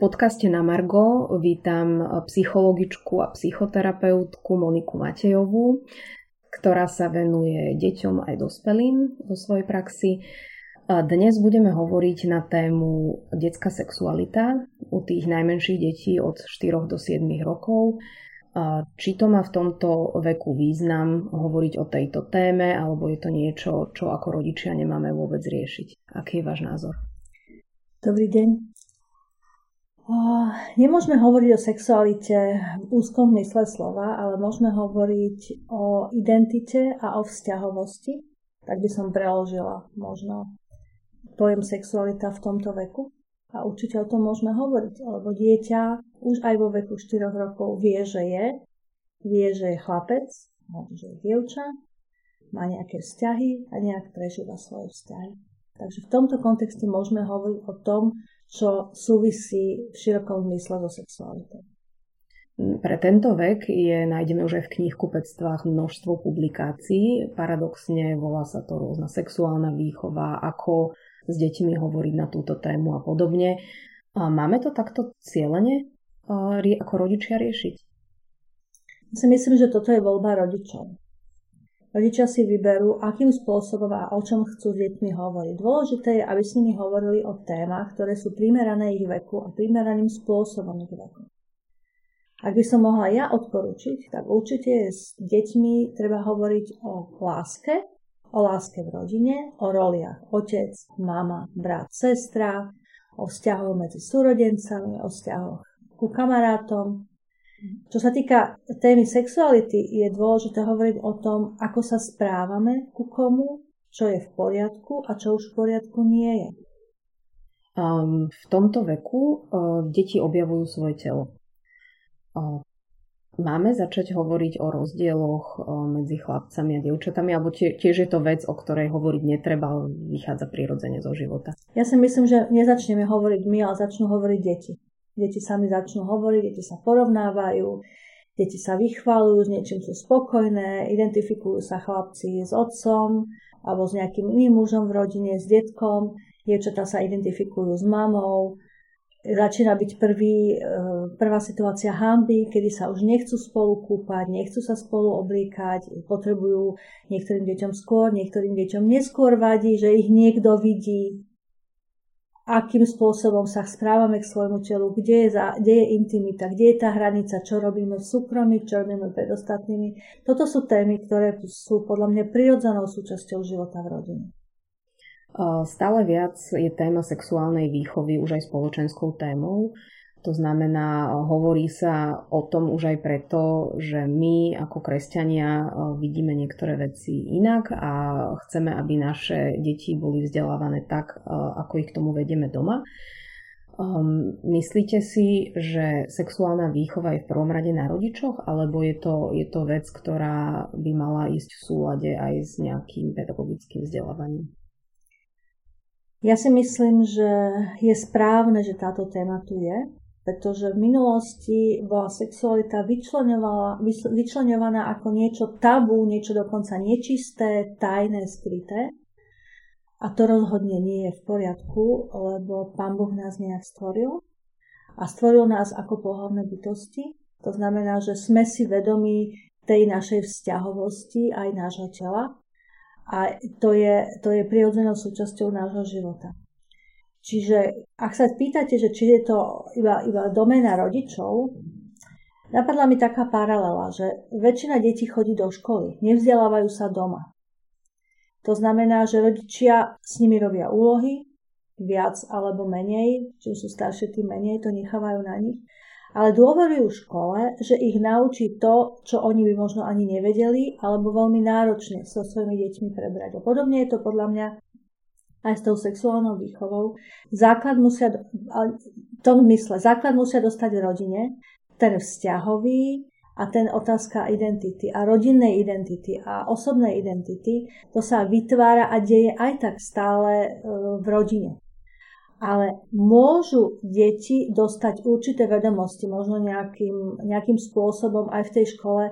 podcaste na Margo vítam psychologičku a psychoterapeutku Moniku Matejovú, ktorá sa venuje deťom aj dospelým vo svojej praxi. Dnes budeme hovoriť na tému detská sexualita u tých najmenších detí od 4 do 7 rokov. Či to má v tomto veku význam hovoriť o tejto téme, alebo je to niečo, čo ako rodičia nemáme vôbec riešiť? Aký je váš názor? Dobrý deň. Nemôžeme hovoriť o sexualite v úzkom mysle slova, ale môžeme hovoriť o identite a o vzťahovosti. Tak by som preložila možno pojem sexualita v tomto veku. A určite o tom môžeme hovoriť, lebo dieťa už aj vo veku 4 rokov vie, že je, vie, že je chlapec, že je dievča, má nejaké vzťahy a nejak prežíva svoje vzťahy. Takže v tomto kontexte môžeme hovoriť o tom, čo súvisí v širokom zmysle so sexualitou. Pre tento vek je, nájdeme už aj v knihkupectvách množstvo publikácií. Paradoxne volá sa to rôzna sexuálna výchova, ako s deťmi hovoriť na túto tému a podobne. A máme to takto cieľene ako rodičia riešiť? Ja si myslím, že toto je voľba rodičov. Rodičia si vyberú, akým spôsobom a o čom chcú s deťmi hovoriť. Dôležité je, aby s nimi hovorili o témach, ktoré sú primerané ich veku a primeraným spôsobom ich veku. Ak by som mohla ja odporučiť, tak určite s deťmi treba hovoriť o láske, o láske v rodine, o roliach otec, mama, brat, sestra, o vzťahoch medzi súrodencami, o vzťahoch ku kamarátom, čo sa týka témy sexuality, je dôležité hovoriť o tom, ako sa správame ku komu, čo je v poriadku a čo už v poriadku nie je. Um, v tomto veku uh, deti objavujú svoje telo. Uh, máme začať hovoriť o rozdieloch uh, medzi chlapcami a dievčatami, alebo tie, tiež je to vec, o ktorej hovoriť netreba, vychádza prirodzene zo života? Ja si myslím, že nezačneme hovoriť my, ale začnú hovoriť deti. Deti sami začnú hovoriť, deti sa porovnávajú, deti sa vychvalujú, s niečím sú spokojné, identifikujú sa chlapci s otcom alebo s nejakým iným mužom v rodine, s detkom, dievčatá sa identifikujú s mamou, začína byť prvý, e, prvá situácia hamby, kedy sa už nechcú spolu kúpať, nechcú sa spolu oblíkať, potrebujú niektorým deťom skôr, niektorým deťom neskôr vadí, že ich niekto vidí, akým spôsobom sa správame k svojmu telu, kde je, za, kde je intimita, kde je tá hranica, čo robíme v súkromí, čo robíme pred ostatnými. Toto sú témy, ktoré sú podľa mňa prirodzenou súčasťou života v rodine. Stále viac je téma sexuálnej výchovy už aj spoločenskou témou. To znamená, hovorí sa o tom už aj preto, že my ako kresťania e, vidíme niektoré veci inak a chceme, aby naše deti boli vzdelávané tak, e, ako ich k tomu vedieme doma. Um, myslíte si, že sexuálna výchova je v prvom rade na rodičoch, alebo je to, je to vec, ktorá by mala ísť v súlade aj s nejakým pedagogickým vzdelávaním? Ja si myslím, že je správne, že táto téma tu je, pretože v minulosti bola sexualita vyčlenovaná ako niečo tabu, niečo dokonca nečisté, tajné, skryté. A to rozhodne nie je v poriadku, lebo Pán Boh nás nejak stvoril a stvoril nás ako pohľadné bytosti. To znamená, že sme si vedomi tej našej vzťahovosti aj nášho tela a to je, to je prirodzenou súčasťou nášho života. Čiže ak sa pýtate, že či je to iba, iba domena rodičov, napadla mi taká paralela, že väčšina detí chodí do školy, nevzdelávajú sa doma. To znamená, že rodičia s nimi robia úlohy, viac alebo menej, či sú staršie, tým menej, to nechávajú na nich, ale dôverujú škole, že ich naučí to, čo oni by možno ani nevedeli, alebo veľmi náročne so svojimi deťmi prebrať. A podobne je to podľa mňa aj s tou sexuálnou výchovou. Základ musia, v tom mysle, základ musia dostať rodine, ten vzťahový a ten otázka identity a rodinnej identity a osobnej identity, to sa vytvára a deje aj tak stále e, v rodine. Ale môžu deti dostať určité vedomosti, možno nejakým, nejakým spôsobom aj v tej škole,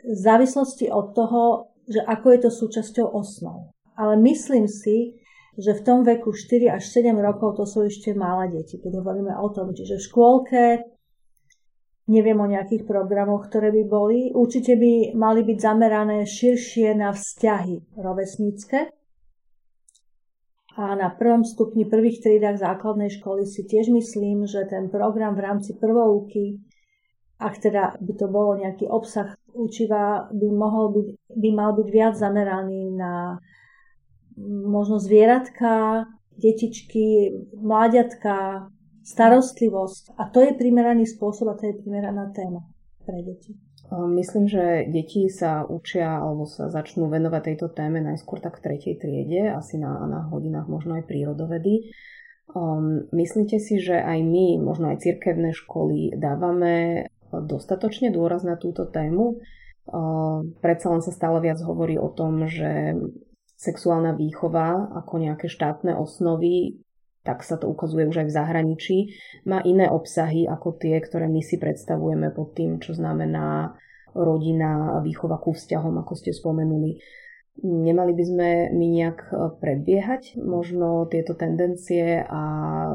v závislosti od toho, že ako je to súčasťou osnov. Ale myslím si, že v tom veku 4 až 7 rokov to sú ešte malé deti, keď hovoríme o tom. Čiže v škôlke neviem o nejakých programoch, ktoré by boli. Určite by mali byť zamerané širšie na vzťahy rovesnícke. A na prvom stupni prvých triedách základnej školy si tiež myslím, že ten program v rámci prvouky, ak teda by to bolo nejaký obsah učiva, by, mohol byť, by mal byť viac zameraný na možno zvieratka, detičky, mláďatka, starostlivosť. A to je primeraný spôsob a to je primeraná téma pre deti. Myslím, že deti sa učia alebo sa začnú venovať tejto téme najskôr tak v tretej triede, asi na, na hodinách možno aj prírodovedy. Um, myslíte si, že aj my, možno aj cirkevné školy, dávame dostatočne dôraz na túto tému? Um, predsa len sa stále viac hovorí o tom, že sexuálna výchova ako nejaké štátne osnovy tak sa to ukazuje už aj v zahraničí, má iné obsahy ako tie, ktoré my si predstavujeme pod tým, čo znamená rodina výchova ku vzťahom, ako ste spomenuli. Nemali by sme my nejak e, predbiehať možno tieto tendencie a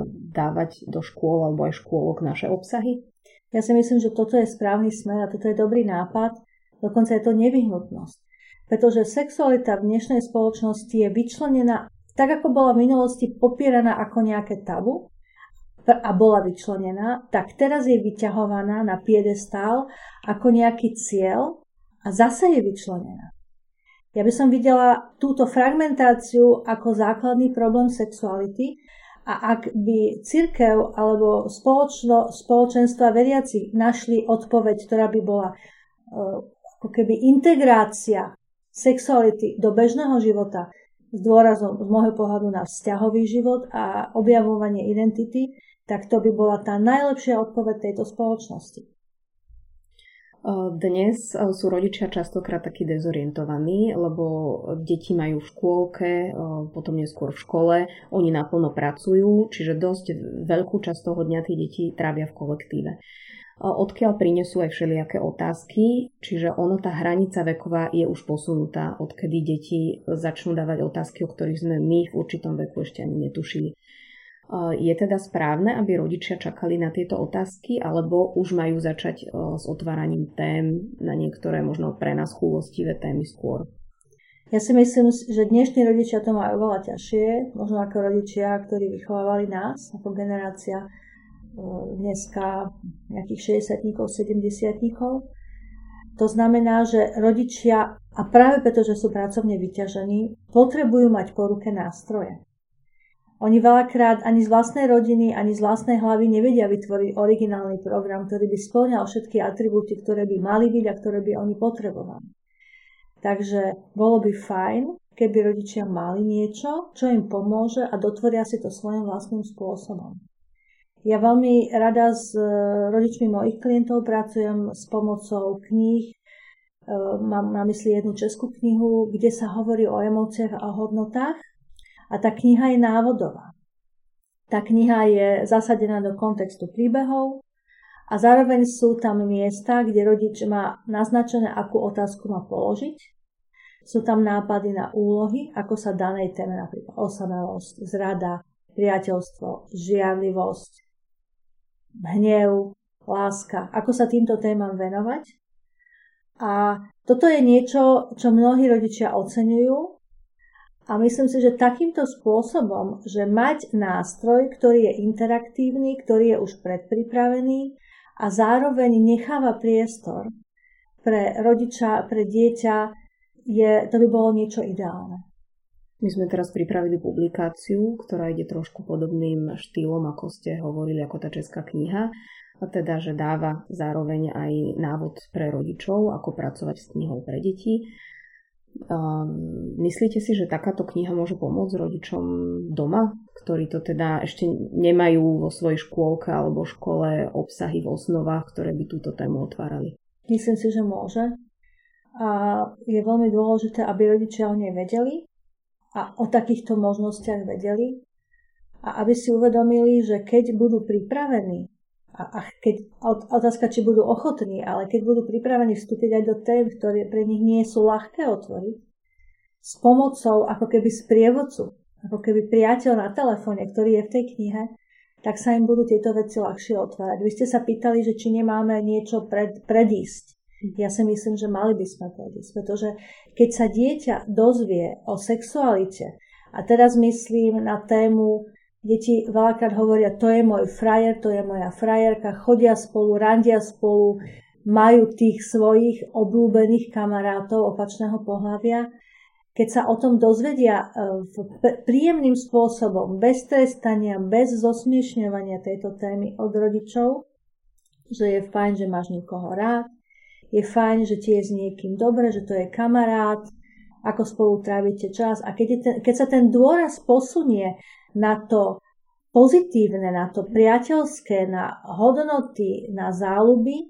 dávať do škôl alebo aj škôlok naše obsahy? Ja si myslím, že toto je správny smer a toto je dobrý nápad, dokonca je to nevyhnutnosť. Pretože sexualita v dnešnej spoločnosti je vyčlenená tak ako bola v minulosti popieraná ako nejaké tabu a bola vyčlenená, tak teraz je vyťahovaná na piedestál ako nejaký cieľ a zase je vyčlenená. Ja by som videla túto fragmentáciu ako základný problém sexuality a ak by církev alebo spoločno, spoločenstva veriaci našli odpoveď, ktorá by bola uh, ako keby integrácia sexuality do bežného života, s dôrazom z môjho pohľadu na vzťahový život a objavovanie identity, tak to by bola tá najlepšia odpoveď tejto spoločnosti. Dnes sú rodičia častokrát takí dezorientovaní, lebo deti majú v škôlke, potom neskôr v škole, oni naplno pracujú, čiže dosť veľkú časť toho dňa tí deti trávia v kolektíve odkiaľ prinesú aj všelijaké otázky, čiže ono, tá hranica veková je už posunutá, odkedy deti začnú dávať otázky, o ktorých sme my v určitom veku ešte ani netušili. Je teda správne, aby rodičia čakali na tieto otázky, alebo už majú začať s otváraním tém na niektoré možno pre nás chúlostivé témy skôr? Ja si myslím, že dnešní rodičia to majú oveľa ťažšie, možno ako rodičia, ktorí vychovávali nás, ako generácia dneska nejakých 60 70 To znamená, že rodičia, a práve preto, že sú pracovne vyťažení, potrebujú mať po ruke nástroje. Oni veľakrát ani z vlastnej rodiny, ani z vlastnej hlavy nevedia vytvoriť originálny program, ktorý by splňal všetky atribúty, ktoré by mali byť a ktoré by oni potrebovali. Takže bolo by fajn, keby rodičia mali niečo, čo im pomôže a dotvoria si to svojím vlastným spôsobom. Ja veľmi rada s e, rodičmi mojich klientov pracujem s pomocou kníh. E, mám na mysli jednu českú knihu, kde sa hovorí o emóciách a hodnotách. A tá kniha je návodová. Tá kniha je zasadená do kontextu príbehov a zároveň sú tam miesta, kde rodič má naznačené, akú otázku má položiť. Sú tam nápady na úlohy, ako sa danej téme, napríklad osamelosť, zrada, priateľstvo, žiarlivosť, hnev, láska, ako sa týmto témam venovať. A toto je niečo, čo mnohí rodičia oceňujú a myslím si, že takýmto spôsobom, že mať nástroj, ktorý je interaktívny, ktorý je už predpripravený a zároveň necháva priestor pre rodiča, pre dieťa, je, to by bolo niečo ideálne. My sme teraz pripravili publikáciu, ktorá ide trošku podobným štýlom, ako ste hovorili, ako tá česká kniha. A teda, že dáva zároveň aj návod pre rodičov, ako pracovať s knihou pre deti. Um, myslíte si, že takáto kniha môže pomôcť rodičom doma, ktorí to teda ešte nemajú vo svojej škôlke alebo škole obsahy v osnovách, ktoré by túto tému otvárali? Myslím si, že môže. A je veľmi dôležité, aby rodičia o nej vedeli, a o takýchto možnostiach vedeli a aby si uvedomili, že keď budú pripravení a, a keď, otázka, či budú ochotní, ale keď budú pripravení vstúpiť aj do tém, ktoré pre nich nie sú ľahké otvoriť, s pomocou ako keby sprievodcu ako keby priateľ na telefóne, ktorý je v tej knihe, tak sa im budú tieto veci ľahšie otvárať. Vy ste sa pýtali, že či nemáme niečo pred, predísť. Ja si myslím, že mali by sme predísť, pretože keď sa dieťa dozvie o sexualite, a teraz myslím na tému, deti veľakrát hovoria, to je môj frajer, to je moja frajerka, chodia spolu, randia spolu, majú tých svojich obľúbených kamarátov opačného pohľavia. Keď sa o tom dozvedia e, príjemným spôsobom, bez trestania, bez zosmiešňovania tejto témy od rodičov, že je fajn, že máš niekoho rád, je fajn, že ti je s niekým dobre, že to je kamarát, ako spolu trávite čas. A keď, ten, keď sa ten dôraz posunie na to pozitívne, na to priateľské, na hodnoty, na záľuby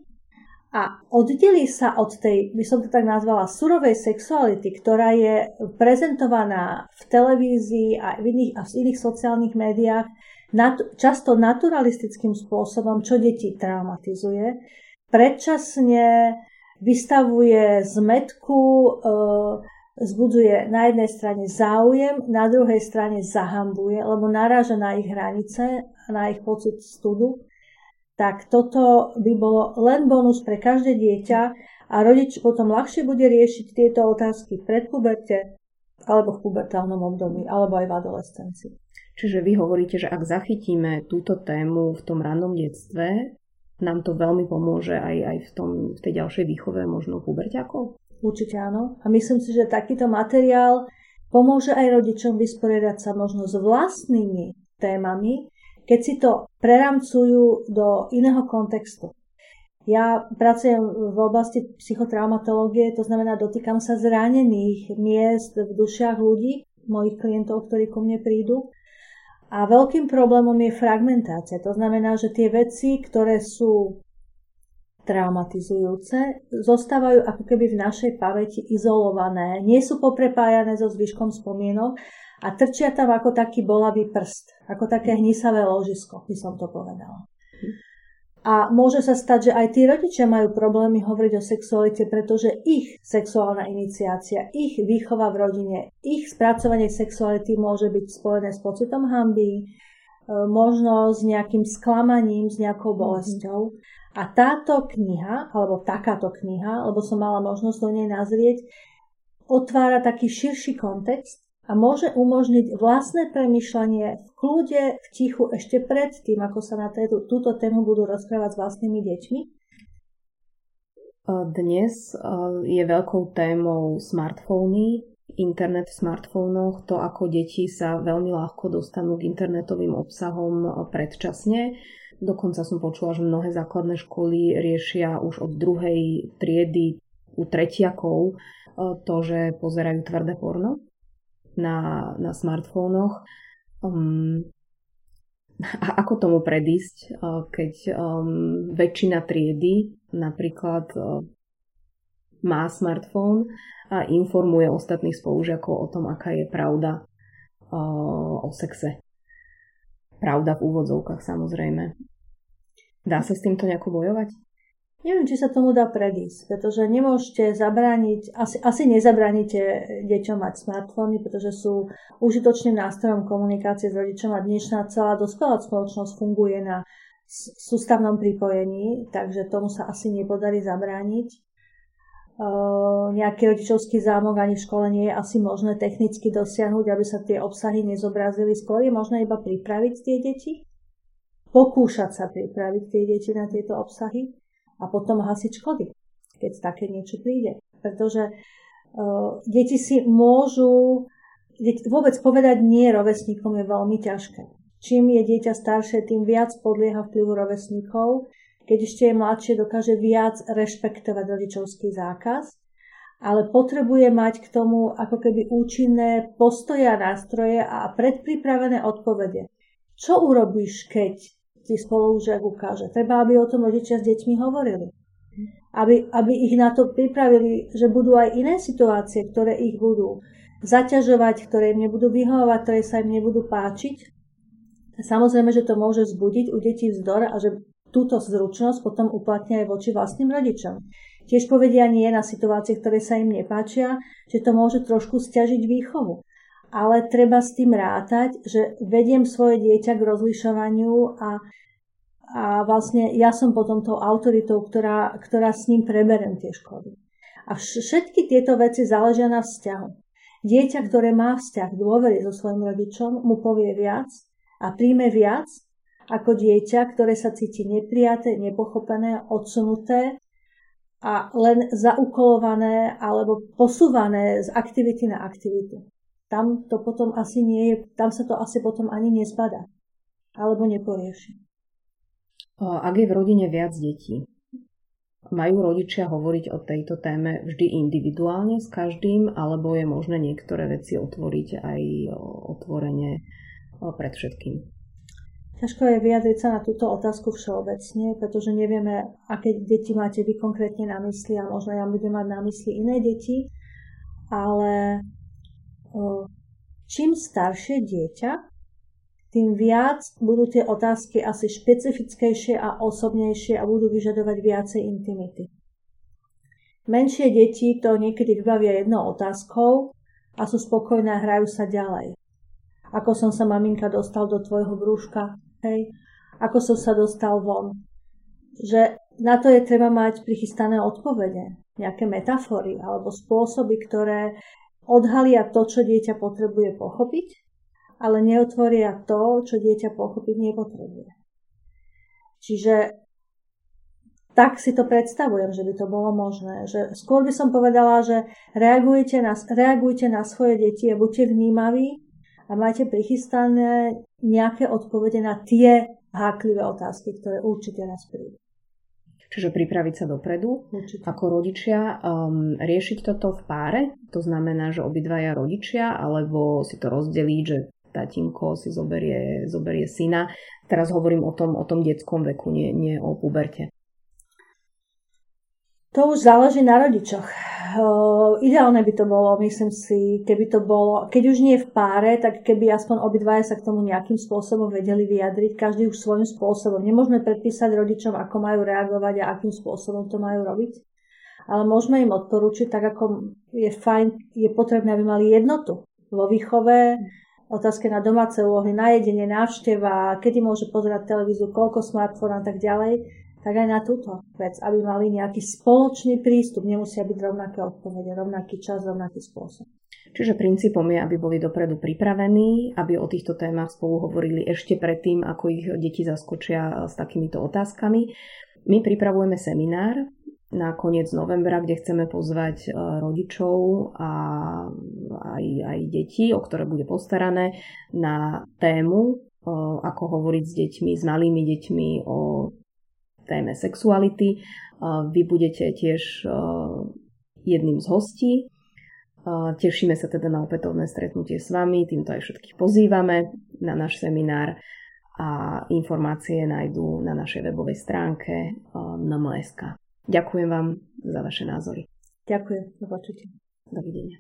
a oddelí sa od tej, by som to tak nazvala, surovej sexuality, ktorá je prezentovaná v televízii a v iných, a v iných sociálnych médiách, nat, často naturalistickým spôsobom, čo deti traumatizuje, predčasne vystavuje zmetku, e, zbudzuje na jednej strane záujem, na druhej strane zahambuje, lebo naráža na ich hranice a na ich pocit studu, tak toto by bolo len bonus pre každé dieťa a rodič potom ľahšie bude riešiť tieto otázky v predpuberte alebo v pubertálnom období, alebo aj v adolescencii. Čiže vy hovoríte, že ak zachytíme túto tému v tom rannom detstve, nám to veľmi pomôže aj, aj v, tom, v tej ďalšej výchove možno puberťakov? Určite áno. A myslím si, že takýto materiál pomôže aj rodičom vysporiadať sa možno s vlastnými témami, keď si to preramcujú do iného kontextu. Ja pracujem v oblasti psychotraumatológie, to znamená, dotýkam sa zranených miest v dušiach ľudí, mojich klientov, ktorí ku mne prídu. A veľkým problémom je fragmentácia. To znamená, že tie veci, ktoré sú traumatizujúce, zostávajú ako keby v našej pamäti izolované, nie sú poprepájané so zvyškom spomienok a trčia tam ako taký bolavý prst, ako také hnisavé ložisko, by som to povedala. A môže sa stať, že aj tí rodičia majú problémy hovoriť o sexualite, pretože ich sexuálna iniciácia, ich výchova v rodine, ich spracovanie sexuality môže byť spojené s pocitom hamby, e, možno s nejakým sklamaním, s nejakou mhm. bolesťou. A táto kniha, alebo takáto kniha, lebo som mala možnosť do nej nazrieť, otvára taký širší kontext a môže umožniť vlastné premyšľanie v kľude, v tichu ešte pred tým, ako sa na této, túto tému budú rozprávať s vlastnými deťmi? Dnes je veľkou témou smartfóny, internet v smartfónoch, to ako deti sa veľmi ľahko dostanú k internetovým obsahom predčasne. Dokonca som počula, že mnohé základné školy riešia už od druhej triedy u tretiakov to, že pozerajú tvrdé porno na, na smartfónoch. Um, a ako tomu predísť, uh, keď um, väčšina triedy napríklad uh, má smartfón a informuje ostatných spolužiakov o tom, aká je pravda uh, o sexe. Pravda v úvodzovkách samozrejme. Dá sa s týmto nejako bojovať? Neviem, či sa tomu dá predísť, pretože nemôžete zabrániť, asi, asi nezabránite deťom mať smartfóny, pretože sú užitočným nástrojom komunikácie s rodičom a dnešná celá dospelá spoločnosť funguje na sústavnom pripojení, takže tomu sa asi nepodarí zabrániť. Uh, nejaký rodičovský zámok ani v škole nie je asi možné technicky dosiahnuť, aby sa tie obsahy nezobrazili. Skôr je možné iba pripraviť tie deti, pokúšať sa pripraviť tie deti na tieto obsahy a potom hasiť škody, keď také niečo príde. Pretože uh, deti si môžu, deti, vôbec povedať nie rovesníkom je veľmi ťažké. Čím je dieťa staršie, tým viac podlieha vplyvu rovesníkov. Keď ešte je mladšie, dokáže viac rešpektovať rodičovský zákaz, ale potrebuje mať k tomu ako keby účinné postoje a nástroje a predpripravené odpovede. Čo urobíš, keď ti spolužiak ukáže. Treba, aby o tom rodičia s deťmi hovorili. Aby, aby ich na to pripravili, že budú aj iné situácie, ktoré ich budú zaťažovať, ktoré im nebudú vyhovovať, ktoré sa im nebudú páčiť. Samozrejme, že to môže vzbudiť u detí vzdor a že túto zručnosť potom uplatnia aj voči vlastným rodičom. Tiež povedia nie na situácie, ktoré sa im nepáčia, že to môže trošku stiažiť výchovu. Ale treba s tým rátať, že vediem svoje dieťa k rozlišovaniu a, a vlastne ja som potom tou autoritou, ktorá, ktorá s ním preberem tie škody. A všetky tieto veci záležia na vzťahu. Dieťa, ktoré má vzťah dôvery so svojim rodičom, mu povie viac a príjme viac ako dieťa, ktoré sa cíti neprijaté, nepochopené, odsunuté a len zaukolované alebo posúvané z aktivity na aktivitu. Tam to potom asi nie je, tam sa to asi potom ani nezbada. Alebo neporieši. Ak je v rodine viac detí, majú rodičia hovoriť o tejto téme vždy individuálne s každým, alebo je možné niektoré veci otvoriť aj otvorene pred všetkým? Ťažko je vyjadriť sa na túto otázku všeobecne, pretože nevieme, aké deti máte vy konkrétne na mysli a možno ja budem mať na mysli iné deti, ale čím staršie dieťa, tým viac budú tie otázky asi špecifickejšie a osobnejšie a budú vyžadovať viacej intimity. Menšie deti to niekedy vybavia jednou otázkou a sú spokojné a hrajú sa ďalej. Ako som sa maminka dostal do tvojho brúška, Hej. Ako som sa dostal von. Že na to je treba mať prichystané odpovede, nejaké metafory alebo spôsoby, ktoré odhalia to, čo dieťa potrebuje pochopiť, ale neotvoria to, čo dieťa pochopiť nepotrebuje. Čiže tak si to predstavujem, že by to bolo možné. Že skôr by som povedala, že reagujte na, reagujte na svoje deti a buďte vnímaví a máte prichystané nejaké odpovede na tie háklivé otázky, ktoré určite nás prídu. Čiže pripraviť sa dopredu Určite. ako rodičia, um, riešiť toto v páre, to znamená, že obidvaja rodičia, alebo si to rozdeliť, že tatínko si zoberie, zoberie syna. Teraz hovorím o tom, o tom detskom veku, nie, nie o puberte. To už záleží na rodičoch. Ideálne by to bolo, myslím si, keby to bolo, keď už nie v páre, tak keby aspoň obidvaja sa k tomu nejakým spôsobom vedeli vyjadriť, každý už svojím spôsobom. Nemôžeme predpísať rodičom, ako majú reagovať a akým spôsobom to majú robiť. Ale môžeme im odporúčiť, tak ako je fajn, je potrebné, aby mali jednotu vo výchove, otázke na domáce úlohy, na jedenie, návšteva, kedy môže pozerať televíziu, koľko smartfón a tak ďalej tak aj na túto vec, aby mali nejaký spoločný prístup. Nemusia byť rovnaké odpovede, rovnaký čas, rovnaký spôsob. Čiže princípom je, aby boli dopredu pripravení, aby o týchto témach spolu hovorili ešte predtým, ako ich deti zaskočia s takýmito otázkami. My pripravujeme seminár na koniec novembra, kde chceme pozvať e, rodičov a aj, aj deti, o ktoré bude postarané, na tému, e, ako hovoriť s deťmi, s malými deťmi o téme sexuality. Vy budete tiež jedným z hostí. Tešíme sa teda na opätovné stretnutie s vami, týmto aj všetkých pozývame na náš seminár a informácie nájdú na našej webovej stránke NMSK. Ďakujem vám za vaše názory. Ďakujem, do počutia. Dovidenia.